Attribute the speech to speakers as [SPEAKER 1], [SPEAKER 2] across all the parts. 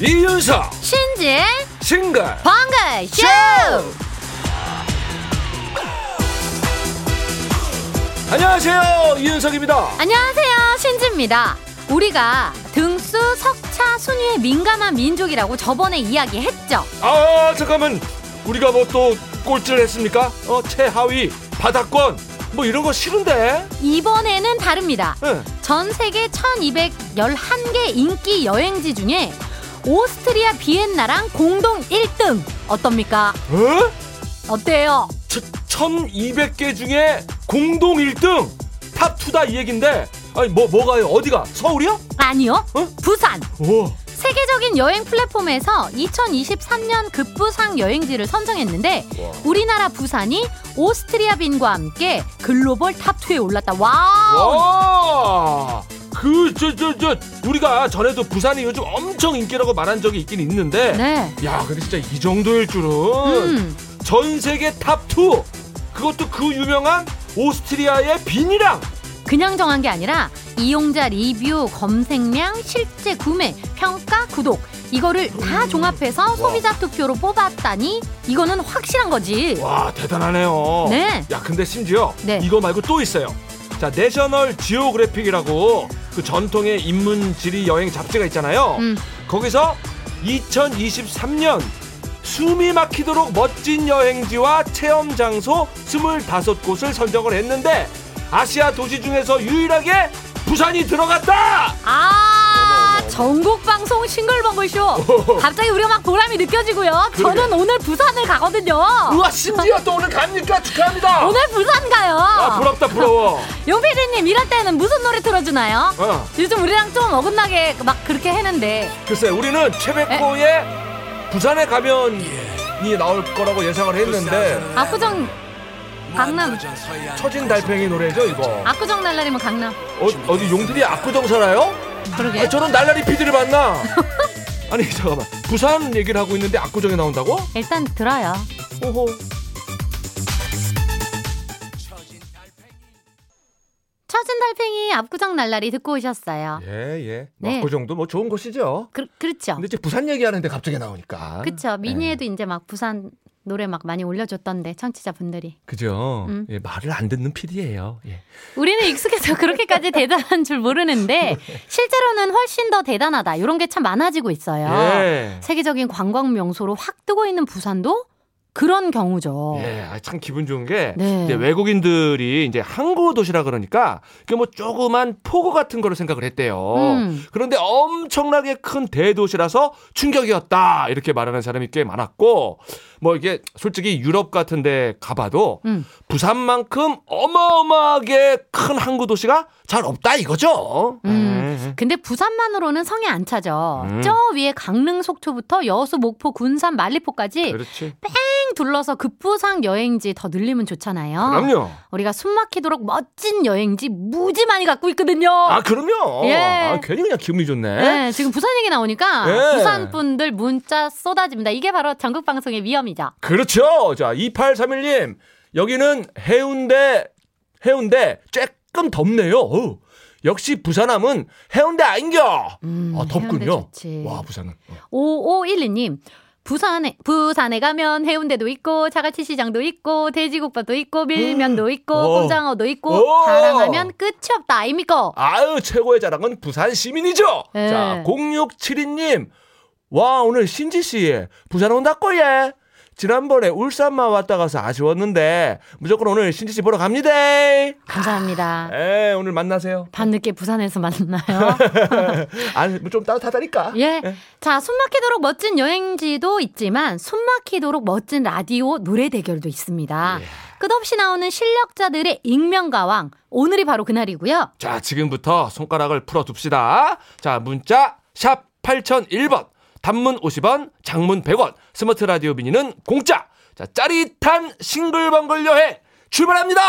[SPEAKER 1] 이윤석
[SPEAKER 2] 신지의
[SPEAKER 1] 싱글
[SPEAKER 2] 방글 쇼!
[SPEAKER 1] 안녕하세요 이윤석입니다
[SPEAKER 2] 안녕하세요, 신지입니다. 우리가 등수, 석차, 순위에 민감한 민족이라고 저번에 이야기했죠.
[SPEAKER 1] 아 잠깐만 우리가 뭐 또 꼴찌를 했습니까 어 최하위 바닥권 뭐 이런 거 싫은데
[SPEAKER 2] 이번에는 다릅니다.
[SPEAKER 1] 예.
[SPEAKER 2] 전 세계 1211개 인기 여행지 중에 오스트리아 비엔나랑 공동 1등 어떻습니까?
[SPEAKER 1] 어?
[SPEAKER 2] 어때요?
[SPEAKER 1] 1200개 중에 공동 1등 탑2다 이 얘긴데 아니 뭐 뭐가요 어디가 서울이요?
[SPEAKER 2] 아니요.
[SPEAKER 1] 어?
[SPEAKER 2] 부산.
[SPEAKER 1] 오
[SPEAKER 2] 세계적인 여행 플랫폼에서 2023년 급부상 여행지를 선정했는데
[SPEAKER 1] 와.
[SPEAKER 2] 우리나라 부산이 오스트리아 빈과 함께 글로벌 탑2에 올랐다. 와우!
[SPEAKER 1] 와! 그, 저, 저, 저, 우리가 전에도 부산이 요즘 엄청 인기라고 말한 적이 있긴 있는데.
[SPEAKER 2] 네.
[SPEAKER 1] 야, 근데 진짜 이 정도일 줄은.
[SPEAKER 2] 음.
[SPEAKER 1] 전 세계 탑2! 그것도 그 유명한 오스트리아의 빈이랑!
[SPEAKER 2] 그냥 정한 게 아니라 이용자 리뷰, 검색량, 실제 구매, 평가, 구독 이거를 다 종합해서 소비자 투표로 뽑았다니 이거는 확실한 거지.
[SPEAKER 1] 와, 대단하네요.
[SPEAKER 2] 네.
[SPEAKER 1] 야, 근데 심지어
[SPEAKER 2] 네.
[SPEAKER 1] 이거 말고 또 있어요. 자, 내셔널 지오그래픽이라고 그 전통의 인문 지리 여행 잡지가 있잖아요.
[SPEAKER 2] 음.
[SPEAKER 1] 거기서 2023년 숨이 막히도록 멋진 여행지와 체험 장소 25곳을 선정을 했는데 아시아 도시 중에서 유일하게 부산이 들어갔다!
[SPEAKER 2] 아. 전국 방송 싱글벙글 쇼. 갑자기 우리가 막 보람이 느껴지고요. 저는 오늘 부산을 가거든요.
[SPEAKER 1] 우와 심지어 또 오늘 갑니까? 축하합니다!
[SPEAKER 2] 오늘 부산 가요.
[SPEAKER 1] 아 부럽다 부러워
[SPEAKER 2] 용PD님 이럴 때는 무슨 노래 틀어주나요?
[SPEAKER 1] 어.
[SPEAKER 2] 요즘 우리랑 좀 어긋나게 막 그렇게 했는데
[SPEAKER 1] 글쎄 우리는 최백호의 부산에 가면이 나올 거라고 예상을 했는데
[SPEAKER 2] 압구정 강남
[SPEAKER 1] 처진 달팽이 노래죠 이거
[SPEAKER 2] 압구정 날라리면 강남
[SPEAKER 1] 어, 어디 용들이 압구정 살아요?
[SPEAKER 2] 그러게
[SPEAKER 1] 아, 저는 날라리 피디를 만나. 아니 잠깐만 부산 얘기를 하고 있는데 압구정에 나온다고?
[SPEAKER 2] 일단 들어요
[SPEAKER 1] 오호.
[SPEAKER 2] 처진 달팽이 압구정 날라리 듣고 오셨어요
[SPEAKER 1] 예 예.
[SPEAKER 2] 네.
[SPEAKER 1] 압구정도 뭐 좋은 곳이죠.
[SPEAKER 2] 그, 그렇죠
[SPEAKER 1] 근데 이제 부산 얘기하는데 갑자기 나오니까.
[SPEAKER 2] 그쵸 미니에도
[SPEAKER 1] 네.
[SPEAKER 2] 이제 막 부산 노래 막 많이 올려줬던데 청취자분들이
[SPEAKER 1] 그죠.
[SPEAKER 2] 음.
[SPEAKER 1] 예, 말을 안 듣는 PD예요. 예.
[SPEAKER 2] 우리는 익숙해서 그렇게까지 대단한 줄 모르는데 실제로는 훨씬 더 대단하다 이런 게 참 많아지고 있어요
[SPEAKER 1] 예.
[SPEAKER 2] 세계적인 관광 명소로 확 뜨고 있는 부산도 그런 경우죠.
[SPEAKER 1] 예, 아, 참 기분 좋은 게
[SPEAKER 2] 네.
[SPEAKER 1] 이제 외국인들이 이제 항구 도시라 그러니까 그게 뭐 조그만 포구 같은 거로 생각을 했대요.
[SPEAKER 2] 음.
[SPEAKER 1] 그런데 엄청나게 큰 대도시라서 충격이었다 이렇게 말하는 사람이 꽤 많았고 뭐 이게 솔직히 유럽 같은데 가봐도
[SPEAKER 2] 음.
[SPEAKER 1] 부산만큼 어마어마하게 큰 항구 도시가 잘 없다 이거죠.
[SPEAKER 2] 음.
[SPEAKER 1] 예.
[SPEAKER 2] 근데 부산만으로는 성에 안 차죠.
[SPEAKER 1] 음.
[SPEAKER 2] 저 위에 강릉 속초부터 여수, 목포, 군산, 말리포까지
[SPEAKER 1] 그렇지.
[SPEAKER 2] 뺑 둘러서 급부상 여행지 더 늘리면 좋잖아요.
[SPEAKER 1] 그럼요.
[SPEAKER 2] 우리가 숨막히도록 멋진 여행지 무지 많이 갖고 있거든요.
[SPEAKER 1] 아 그럼요.
[SPEAKER 2] 예.
[SPEAKER 1] 아, 괜히 그냥 기분이 좋네.
[SPEAKER 2] 네, 지금 부산 얘기 나오니까
[SPEAKER 1] 예.
[SPEAKER 2] 부산 분들 문자 쏟아집니다. 이게 바로 전국 방송의 위험이죠.
[SPEAKER 1] 그렇죠. 자, 2831님. 여기는 해운대, 해운대 조금 덥네요. 어우, 역시 부산함은 해운대 아닌겨.
[SPEAKER 2] 음,
[SPEAKER 1] 아, 덥군요. 와, 부산은. 어.
[SPEAKER 2] 5512님. 부산에 부산에 가면 해운대도 있고 자갈치 시장도 있고 돼지국밥도 있고 밀면도 있고
[SPEAKER 1] 오.
[SPEAKER 2] 꼼장어도 있고
[SPEAKER 1] 오.
[SPEAKER 2] 자랑하면 끝이 없다 아닙니까?
[SPEAKER 1] 아유, 최고의 자랑은 부산 시민이죠.
[SPEAKER 2] 예.
[SPEAKER 1] 자, 0672님. 와, 오늘 신지 씨, 부산 온다꼬, 예. 지난번에 울산만 왔다 가서 아쉬웠는데, 무조건 오늘 신지 씨 보러 갑니다.
[SPEAKER 2] 감사합니다.
[SPEAKER 1] 에, 오늘 만나세요.
[SPEAKER 2] 밤늦게 부산에서 만나요.
[SPEAKER 1] 아니, 뭐좀 따뜻하다니까.
[SPEAKER 2] 예. 자, 숨막히도록 멋진 여행지도 있지만 숨막히도록 멋진 라디오 노래 대결도 있습니다.
[SPEAKER 1] 예.
[SPEAKER 2] 끝없이 나오는 실력자들의 익명가왕. 오늘이 바로 그날이고요.
[SPEAKER 1] 자, 지금부터 손가락을 풀어 둡시다. 자, 문자 샵 8001번. 단문 50원, 장문 100원. 스마트 라디오 미니는 공짜. 자, 짜릿한 싱글벙글 여행 출발합니다.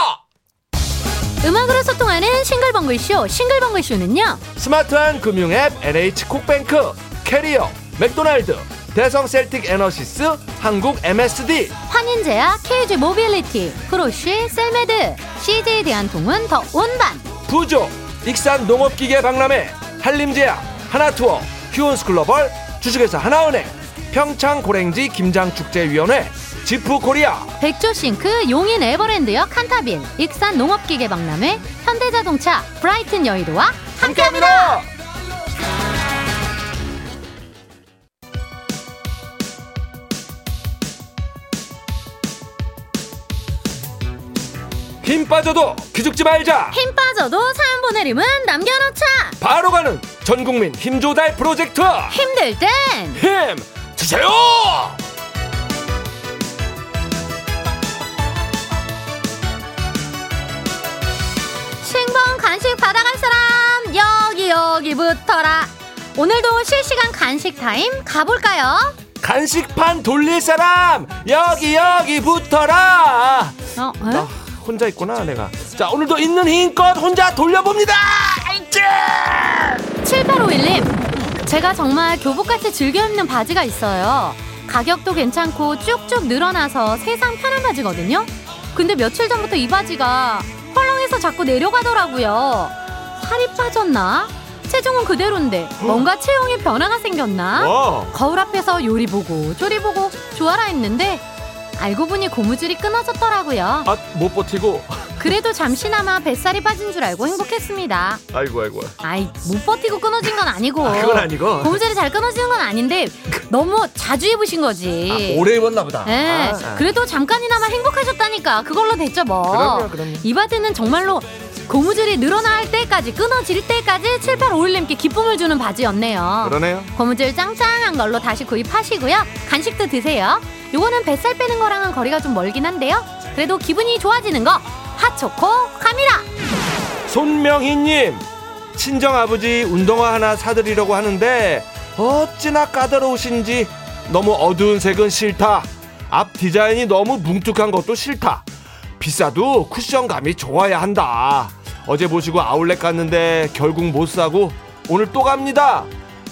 [SPEAKER 2] 음악으로 소통하는 싱글벙글쇼. 싱글벙글쇼는요.
[SPEAKER 1] 스마트한 금융 앱 NH 콕뱅크, 캐리어, 맥도날드, 대성 셀틱 에너시스 한국 MSD
[SPEAKER 2] 환인제약 KG 모빌리티 프로쉬 셀메드 CJ 대한통운 더 운반
[SPEAKER 1] 부조 익산 농업기계 박람회 한림제약 하나투어 휴원스클로벌 주식회사 하나은행 평창 고랭지 김장축제위원회 지프코리아
[SPEAKER 2] 백조싱크 용인 에버랜드역 칸타빈 익산 농업기계 박람회 현대자동차 브라이튼 여의도와 함께합니다.
[SPEAKER 1] 힘 빠져도 기죽지 말자.
[SPEAKER 2] 힘 빠져도 사연 보내림은 남겨놓자.
[SPEAKER 1] 바로 가는 전국민 힘조달 프로젝트
[SPEAKER 2] 힘들 땐
[SPEAKER 1] 힘 주세요.
[SPEAKER 2] 신봉 간식 받아갈 사람 여기 여기 붙어라. 오늘도 실시간 간식 타임 가볼까요?
[SPEAKER 1] 간식판 돌릴 사람 여기 여기 붙어라.
[SPEAKER 2] 어,
[SPEAKER 1] 나
[SPEAKER 2] 어?
[SPEAKER 1] 혼자 있구나 내가. 자 오늘도 있는 힘껏 혼자 돌려봅니다. 알지?
[SPEAKER 2] 7851님, 제가 정말 교복같이 즐겨 입는 바지가 있어요. 가격도 괜찮고 쭉쭉 늘어나서 세상 편한 바지거든요. 근데 며칠 전부터 이 바지가 헐렁해서 자꾸 내려가더라고요. 살이 빠졌나? 체중은 그대로인데 뭔가 체형에 변화가 생겼나?
[SPEAKER 1] 와.
[SPEAKER 2] 거울 앞에서 요리 보고 조리 보고 좋아라 했는데 알고 보니 고무줄이 끊어졌더라고요.
[SPEAKER 1] 아 못 버티고.
[SPEAKER 2] 그래도 잠시나마 뱃살이 빠진 줄 알고 행복했습니다.
[SPEAKER 1] 아이고 아이고.
[SPEAKER 2] 아이 못 버티고 끊어진 건 아니고
[SPEAKER 1] 아, 그건 아니고.
[SPEAKER 2] 고무줄이 잘 끊어지는 건 아닌데 너무 자주 입으신 거지.
[SPEAKER 1] 아, 오래 입었나 보다.
[SPEAKER 2] 네,
[SPEAKER 1] 아, 아.
[SPEAKER 2] 그래도 잠깐이나마 행복하셨다니까 그걸로 됐죠 뭐.
[SPEAKER 1] 그럼요, 그럼요.
[SPEAKER 2] 이 바지는 정말로 고무줄이 늘어날 때까지 끊어질 때까지 7851님께 기쁨을 주는 바지였네요.
[SPEAKER 1] 그러네요.
[SPEAKER 2] 고무줄 짱짱한 걸로 다시 구입하시고요. 간식도 드세요. 요거는 뱃살 빼는 거랑은 거리가 좀 멀긴 한데요. 그래도 기분이 좋아지는 거 핫초코 갑니다.
[SPEAKER 1] 손명희님 친정 아버지 운동화 하나 사드리려고 하는데 어찌나 까다로우신지 너무 어두운 색은 싫다. 앞 디자인이 너무 뭉툭한 것도 싫다. 비싸도 쿠션감이 좋아야 한다. 어제 보시고 아울렛 갔는데 결국 못 사고 오늘 또 갑니다.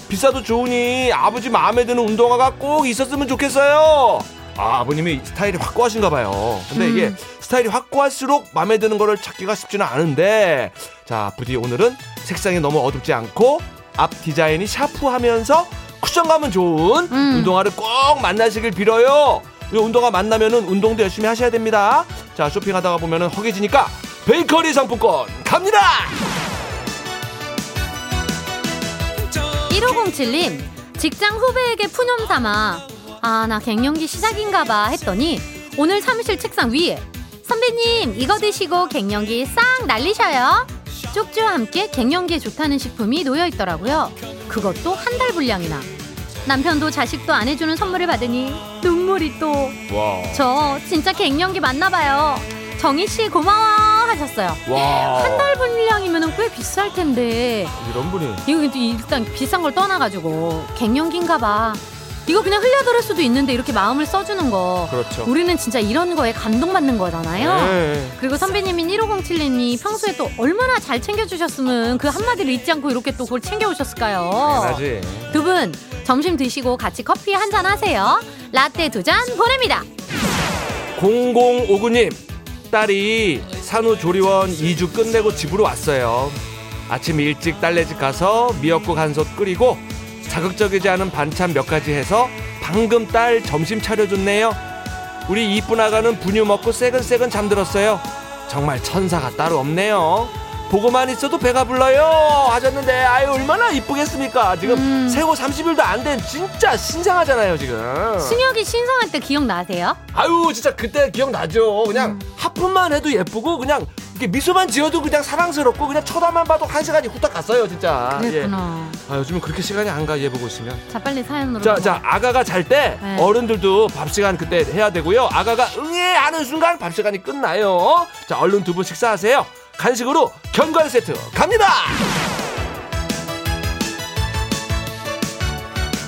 [SPEAKER 1] 비싸도 좋으니 아버지 마음에 드는 운동화가 꼭 있었으면 좋겠어요. 아, 아버님이 스타일이 확고하신가 봐요. 근데
[SPEAKER 2] 음.
[SPEAKER 1] 이게 스타일이 확고할수록 마음에 드는 거를 찾기가 쉽지는 않은데 자, 부디 오늘은 색상이 너무 어둡지 않고 앞 디자인이 샤프하면서 쿠션감은 좋은
[SPEAKER 2] 음.
[SPEAKER 1] 운동화를 꼭 만나시길 빌어요. 이 운동화 만나면은 운동도 열심히 하셔야 됩니다. 자, 쇼핑하다가 보면은 허기지니까 베이커리 상품권 갑니다.
[SPEAKER 2] 1507님, 직장 후배에게 푸념 삼아, 아, 나 갱년기 시작인가 봐 했더니, 오늘 사무실 책상 위에, 선배님, 이거 드시고 갱년기 싹 날리셔요. 쪽지와 함께 갱년기에 좋다는 식품이 놓여 있더라고요. 그것도 한 달 분량이나. 남편도 자식도 안 해주는 선물을 받으니 눈물이 또.
[SPEAKER 1] 와.
[SPEAKER 2] 저 진짜 갱년기 맞나 봐요. 정희 씨 고마워 하셨어요.
[SPEAKER 1] 와.
[SPEAKER 2] 한 달 분량이면 꽤 비쌀 텐데.
[SPEAKER 1] 이런 분이
[SPEAKER 2] 이거 일단 비싼 걸 떠나가지고 갱년기인가 봐. 이거 그냥 흘려들을 수도 있는데 이렇게 마음을 써주는 거.
[SPEAKER 1] 그렇죠.
[SPEAKER 2] 우리는 진짜 이런 거에 감동받는 거잖아요.
[SPEAKER 1] 네.
[SPEAKER 2] 그리고 선배님인 1507님이 평소에 또 얼마나 잘 챙겨주셨으면 그 한마디를 잊지 않고 이렇게 또 그걸 챙겨오셨을까요?
[SPEAKER 1] 당연하지.
[SPEAKER 2] 두 분 점심 드시고 같이 커피 한 잔 하세요. 라떼 두 잔 보냅니다.
[SPEAKER 1] 0059님 딸이 산후조리원 2주 끝내고 집으로 왔어요. 아침 일찍 딸네 집 가서 미역국 한 솥 끓이고 자극적이지 않은 반찬 몇 가지 해서 방금 딸 점심 차려줬네요. 우리 이쁜 아가는 분유 먹고 새근새근 잠들었어요. 정말 천사가 따로 없네요. 보고만 있어도 배가 불러요 하셨는데 아유 얼마나 이쁘겠습니까 지금
[SPEAKER 2] 음.
[SPEAKER 1] 생후 30일도 안 된 진짜 신생하잖아요 지금
[SPEAKER 2] 승혁이 신성할 때 기억나세요?
[SPEAKER 1] 아유 진짜 그때 기억나죠 그냥
[SPEAKER 2] 음.
[SPEAKER 1] 하품만 해도 예쁘고 그냥 이렇게 미소만 지어도 그냥 사랑스럽고 그냥 쳐다만 봐도 한 시간이 후딱 갔어요 진짜
[SPEAKER 2] 그랬구나.
[SPEAKER 1] 예. 아 요즘은 그렇게 시간이 안 가 얘 보고 있으면
[SPEAKER 2] 자 빨리 사연으로.
[SPEAKER 1] 자. 자 아가가 잘때
[SPEAKER 2] 네.
[SPEAKER 1] 어른들도 밥 시간 그때 해야 되고요 아가가 응애 하는 순간 밥 시간이 끝나요 자 얼른 두 분 식사하세요 간식으로 견과류 세트 갑니다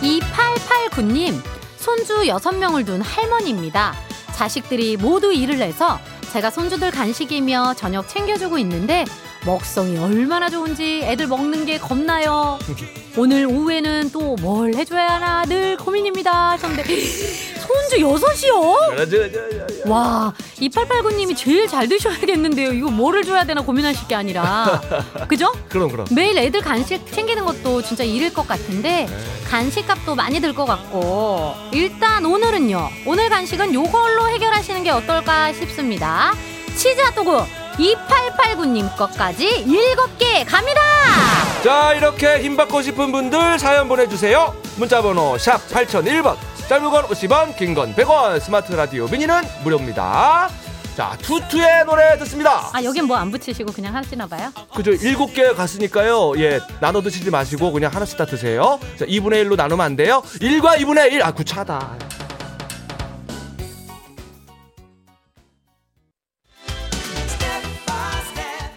[SPEAKER 2] 2889님, 손주 6명을 둔 할머니입니다. 자식들이 모두 일을 해서 제가 손주들 간식이며 저녁 챙겨주고 있는데 먹성이 얼마나 좋은지 애들 먹는 게 겁나요. 오늘 오후에는 또 뭘 해줘야 하나 늘 고민입니다 하셨는데 손주 여섯이요? 와, 2889님이 제일 잘 드셔야겠는데요. 이거 뭐를 줘야 되나 고민하실 게 아니라. 그죠?
[SPEAKER 1] 그럼 그럼.
[SPEAKER 2] 매일 애들 간식 챙기는 것도 진짜 일일 것 같은데 간식값도 많이 들 것 같고 일단 오늘은요 오늘 간식은 요걸로 해결하시는 게 어떨까 싶습니다 치즈 핫도그 2889님 것까지 7개 갑니다
[SPEAKER 1] 자 이렇게 힘받고 싶은 분들 사연 보내주세요 문자번호 샵 8001번 짧은 건 50원 긴 건 100원. 스마트 라디오 미니는 무료입니다. 자 투투의 노래 듣습니다.
[SPEAKER 2] 아 여긴 뭐 안 붙이시고 그냥 하시나 봐요?
[SPEAKER 1] 그죠? 일곱 개 갔으니까요. 예 나눠 드시지 마시고 그냥 하나씩 다 드세요. 자 2분의 1로 나누면 안 돼요? 1과 2분의 1 아 구차다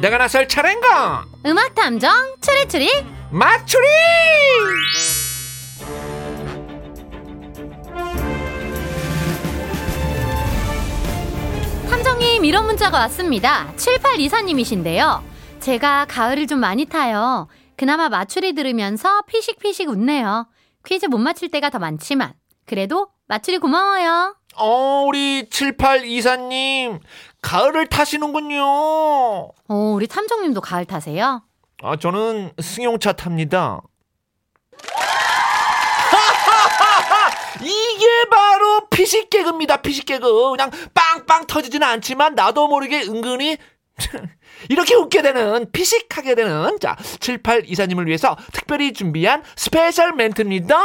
[SPEAKER 1] 내가 나설 차례인가
[SPEAKER 2] 음악 탐정 추리추리
[SPEAKER 1] 맞추리
[SPEAKER 2] 탐정님 이런 문자가 왔습니다. 7824님이신데요. 제가 가을을 좀 많이 타요. 그나마 맞추리 들으면서 피식피식 웃네요. 퀴즈 못 맞힐 때가 더 많지만 그래도 맞추리 고마워요.
[SPEAKER 1] 어 우리 7824님 가을을 타시는군요.
[SPEAKER 2] 어, 우리 탐정님도 가을 타세요?
[SPEAKER 1] 아 저는 승용차 탑니다. 이게 바로 피식 개그입니다 피식 개그. 그냥 빵빵 터지지는 않지만 나도 모르게 은근히 이렇게 웃게 되는 피식하게 되는 자 7824님을 위해서 특별히 준비한 special 멘트입니다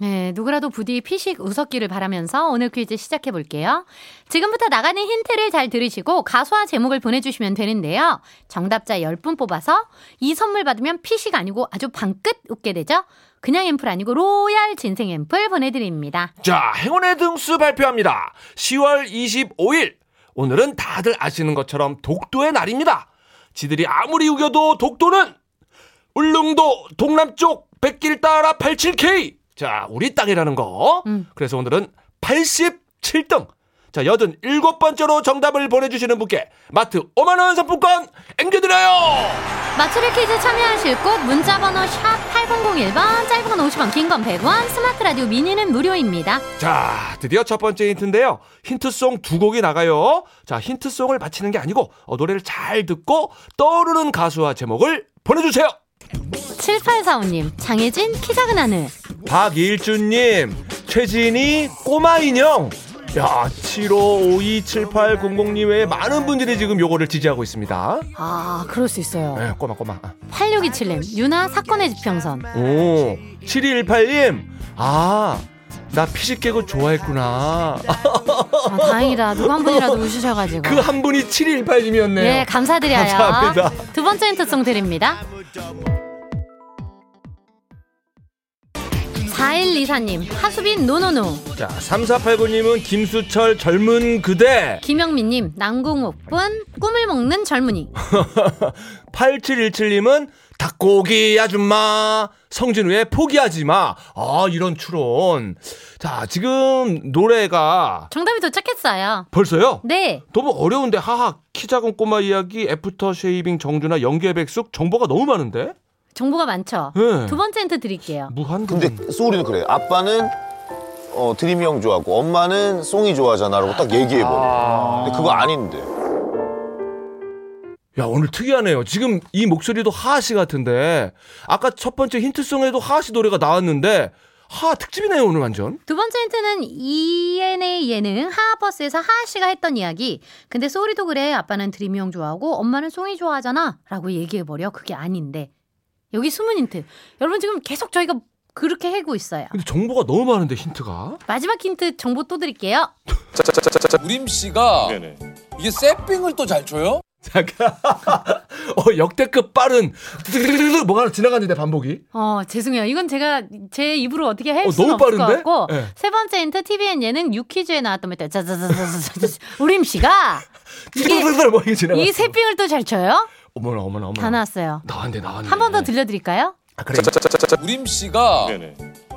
[SPEAKER 2] 네, 누구라도 부디 피식 웃었기를 바라면서 오늘 퀴즈 시작해 볼게요. 지금부터 나가는 힌트를 잘 들으시고 가수와 제목을 보내주시면 되는데요. 정답자 10분 뽑아서 이 선물 받으면 피식 아니고 아주 방긋 웃게 되죠. 그냥 앰플 아니고 로얄 진생 앰플 보내드립니다.
[SPEAKER 1] 자, 행운의 등수 발표합니다. 10월 25일. 오늘은 다들 아시는 것처럼 독도의 날입니다. 지들이 아무리 우겨도 독도는 울릉도 동남쪽 백길 따라 87K. 자, 우리 땅이라는 거.
[SPEAKER 2] 음.
[SPEAKER 1] 그래서 오늘은 87등. 자, 87번째로 정답을 보내주시는 분께 마트 5만원 상품권 앵겨드려요!
[SPEAKER 2] 맞추리 퀴즈 참여하실 곳 문자번호 샵 8001번 짧은 건 50원 긴 건 100원 스마트 라디오 미니는 무료입니다.
[SPEAKER 1] 자, 드디어 첫 번째 힌트인데요. 힌트송 두 곡이 나가요. 자, 힌트송을 맞히는 게 아니고 어, 노래를 잘 듣고 떠오르는 가수와 제목을 보내주세요.
[SPEAKER 2] 7845님 장혜진 키 작은 하늘
[SPEAKER 1] 박일주님, 최진이 꼬마 인형. 야, 75527800님 외에 많은 분들이 지금 요거를 지지하고 있습니다.
[SPEAKER 2] 아 그럴 수 있어요.
[SPEAKER 1] 네, 꼬마 꼬마.
[SPEAKER 2] 8627님 유나 사건의 지평선
[SPEAKER 1] 오, 7218님. 아, 나 피식 개그 좋아했구나.
[SPEAKER 2] 아, 다행이다 누구 한 분이라도 웃으셔가지고
[SPEAKER 1] 그 한 분이 7218님이었네요.
[SPEAKER 2] 예 감사드려요
[SPEAKER 1] 감사합니다.
[SPEAKER 2] 두 번째 힌트송 드립니다 4124님 하수빈 no no no
[SPEAKER 1] 자, 3489님은 김수철 젊은 그대.
[SPEAKER 2] 김영민님 남궁옥분 꿈을 먹는 젊은이
[SPEAKER 1] 8717님은 닭고기 아줌마 성진우의 포기하지 마. 아 이런 추론. 자 지금 노래가
[SPEAKER 2] 정답이 도착했어요
[SPEAKER 1] 벌써요?
[SPEAKER 2] 네
[SPEAKER 1] 너무 어려운데 하하 키 작은 꼬마 이야기 after shaving 정준하 연계 백숙 정보가 너무 많은데
[SPEAKER 2] 정보가 많죠
[SPEAKER 1] 네.
[SPEAKER 2] 두 번째 힌트 드릴게요
[SPEAKER 1] 무한
[SPEAKER 3] 근데 소울이는 그래. 아빠는 어, 드림이 형 좋아하고 엄마는 송이 좋아하잖아라고 딱 얘기해버려. 근데 그거 아닌데.
[SPEAKER 1] 야 오늘 특이하네요. 지금 이 목소리도 하하 씨 같은데 아까 첫 번째 힌트송에도 하하 씨 노래가 나왔는데 하하 특집이네요 오늘 완전.
[SPEAKER 2] 두 번째 힌트는 ENA 예능 하하버스에서 하하 씨가 했던 이야기. 근데 소리도 그래. 아빠는 드림이 형 좋아하고 엄마는 송이 좋아하잖아. 라고 얘기해버려. 그게 아닌데. 여기 숨은 힌트. 여러분 지금 계속 저희가 그렇게 해고 있어요.
[SPEAKER 1] 근데 정보가 너무 많은데 힌트가.
[SPEAKER 2] 마지막 힌트 정보 또 드릴게요.
[SPEAKER 4] 우림 씨가 이게 세핑을 또 잘 쳐요?
[SPEAKER 1] 잠깐. 어, 역대급 빠른 드르르르 뭐가 하나 지나갔는데 반복이.
[SPEAKER 2] 어, 죄송해요. 이건 제가 제 입으로 어떻게 할
[SPEAKER 1] 어,
[SPEAKER 2] 수는 없을 것
[SPEAKER 1] 빠른데?
[SPEAKER 2] 같고
[SPEAKER 1] 네.
[SPEAKER 2] 세 번째 힌트 TVN 예능 유퀴즈에 나왔던 멘트 자자자자자자 우림 씨가 이게
[SPEAKER 1] 뭐 이게 지나갔어.
[SPEAKER 2] 이 새삥을 또 잘 쳐요?
[SPEAKER 1] 어머나 어머나 어머나.
[SPEAKER 2] 다 나왔어요.
[SPEAKER 1] 나왔네 나왔네.
[SPEAKER 2] 한 번 더 들려드릴까요?
[SPEAKER 1] 아, 그래.
[SPEAKER 4] 우림 씨가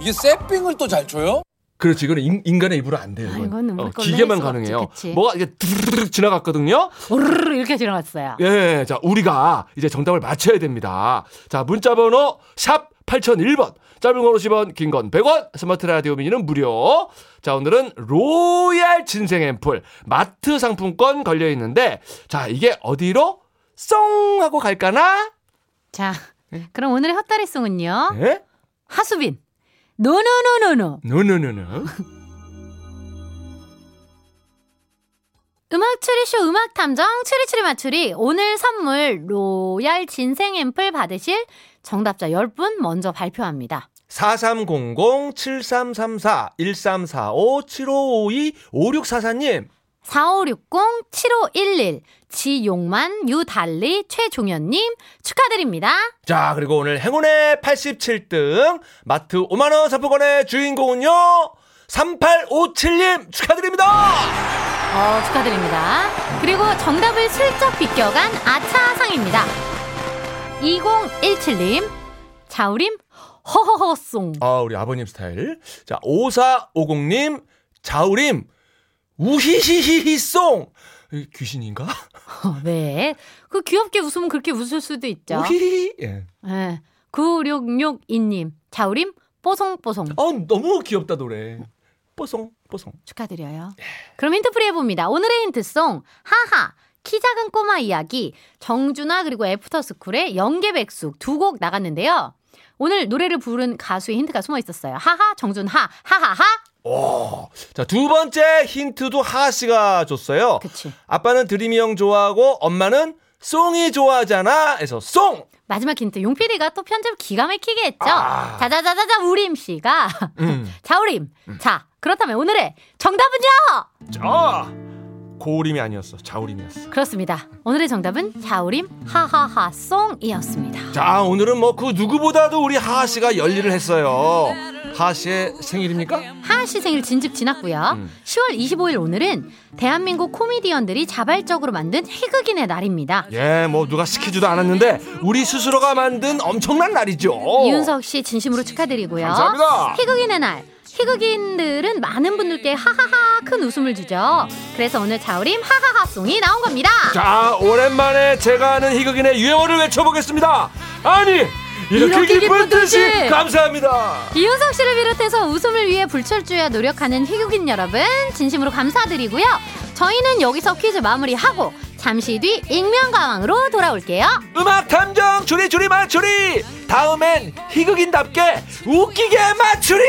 [SPEAKER 4] 이게 세핑을 또 잘 쳐요?
[SPEAKER 1] 그렇지 이거는 인, 인간의 입으로 안 돼요.
[SPEAKER 2] 아,
[SPEAKER 1] 이건.
[SPEAKER 2] 우리
[SPEAKER 1] 어, 기계만 가능해요.
[SPEAKER 2] 없지.
[SPEAKER 1] 뭐가 이게 드르르르 지나갔거든요.
[SPEAKER 2] 오르르 이렇게 지나갔어요.
[SPEAKER 1] 예, 자, 우리가 이제 정답을 맞춰야 됩니다. 자, 문자 번호 샵 8001번. 짧은 건 50원, 긴 건 100원. 스마트 라디오 미니는 무료. 자, 오늘은 로얄 진생 앰플 마트 상품권 걸려 있는데 자, 이게 어디로 썽 하고 갈까나?
[SPEAKER 2] 자, 그럼 오늘의 헛다리송은요.
[SPEAKER 1] 예?
[SPEAKER 2] 하수빈. 노노노노노.
[SPEAKER 1] No No No No.
[SPEAKER 2] 음악 추리쇼 음악 탐정 추리추리 맞추리 오늘 선물 로얄 진생 앰플 받으실 정답자 10분 먼저 발표합니다.
[SPEAKER 1] 4300-7334-1345-7552-5644님.
[SPEAKER 2] 4560-7511 지용만 유달리 최종현님 축하드립니다.
[SPEAKER 1] 자, 그리고 오늘 행운의 87등 마트 5만원 상품권의 주인공은요, 3857님 축하드립니다!
[SPEAKER 2] 어, 축하드립니다. 그리고 정답을 슬쩍 비껴간 아차상입니다. 2017님 자우림 허허허송
[SPEAKER 1] 아, 우리 아버님 스타일. 자, 5450님, 자우림, 우히히히히송! 이 귀신인가?
[SPEAKER 2] 어, 왜? 그 귀엽게 웃으면 그렇게 웃을 수도 있죠.
[SPEAKER 1] 우히히히. 예.
[SPEAKER 2] 네. 9662님 자우림 뽀송뽀송
[SPEAKER 1] 어, 너무 귀엽다, 노래. 뽀송, 뽀송.
[SPEAKER 2] 축하드려요. 그럼 힌트풀이 해봅니다. 오늘의 힌트송 하하 키 작은 꼬마 이야기 정준하 그리고 애프터스쿨의 영계백숙 두 곡 나갔는데요. 오늘 노래를 부른 가수의 힌트가 숨어 있었어요. 하하 정준하 하하하
[SPEAKER 1] 오. 자, 두 번째 힌트도 하하 씨가 줬어요.
[SPEAKER 2] 그치.
[SPEAKER 1] 아빠는 드림이 형 좋아하고 엄마는 송이 좋아하잖아. 해서 송!
[SPEAKER 2] 마지막 힌트 용PD가 또 편집 기가 막히게 했죠.
[SPEAKER 1] 아.
[SPEAKER 2] 자자자자자 우림 씨가
[SPEAKER 1] 음.
[SPEAKER 2] 자우림. 자 그렇다면 오늘의 정답은요?
[SPEAKER 1] 자, 고우림이 아니었어. 자우림이었어.
[SPEAKER 2] 그렇습니다. 오늘의 정답은 자우림 하하하 송이었습니다.
[SPEAKER 1] 자, 오늘은 뭐 그 누구보다도 우리 하하 씨가 열일을 했어요. 하하 씨의 생일입니까?
[SPEAKER 2] 하하 씨 생일 진즉 지났고요.
[SPEAKER 1] 음.
[SPEAKER 2] 10월 25일 오늘은 대한민국 코미디언들이 자발적으로 만든 희극인의 날입니다.
[SPEAKER 1] 예, 뭐 누가 시키지도 않았는데 우리 스스로가 만든 엄청난 날이죠.
[SPEAKER 2] 이윤석 씨 진심으로 축하드리고요.
[SPEAKER 1] 감사합니다.
[SPEAKER 2] 희극인의 날. 희극인들은 많은 분들께 하하하 큰 웃음을 주죠. 그래서 오늘 자우림 하하하 송이 나온 겁니다.
[SPEAKER 1] 자, 오랜만에 제가 아는 희극인의 유행어를 외쳐보겠습니다. 아니, 이렇게, 기쁜
[SPEAKER 2] 뜻이.
[SPEAKER 1] 감사합니다.
[SPEAKER 2] 이윤석 씨를 비롯해서 웃음을 위해 불철주야 노력하는 희극인 여러분 진심으로 감사드리고요. 저희는 여기서 퀴즈 마무리하고 잠시 뒤 익명가왕으로 돌아올게요.
[SPEAKER 1] 음악 탐정 추리 추리 맞추리 다음엔 희극인답게 웃기게 맞추리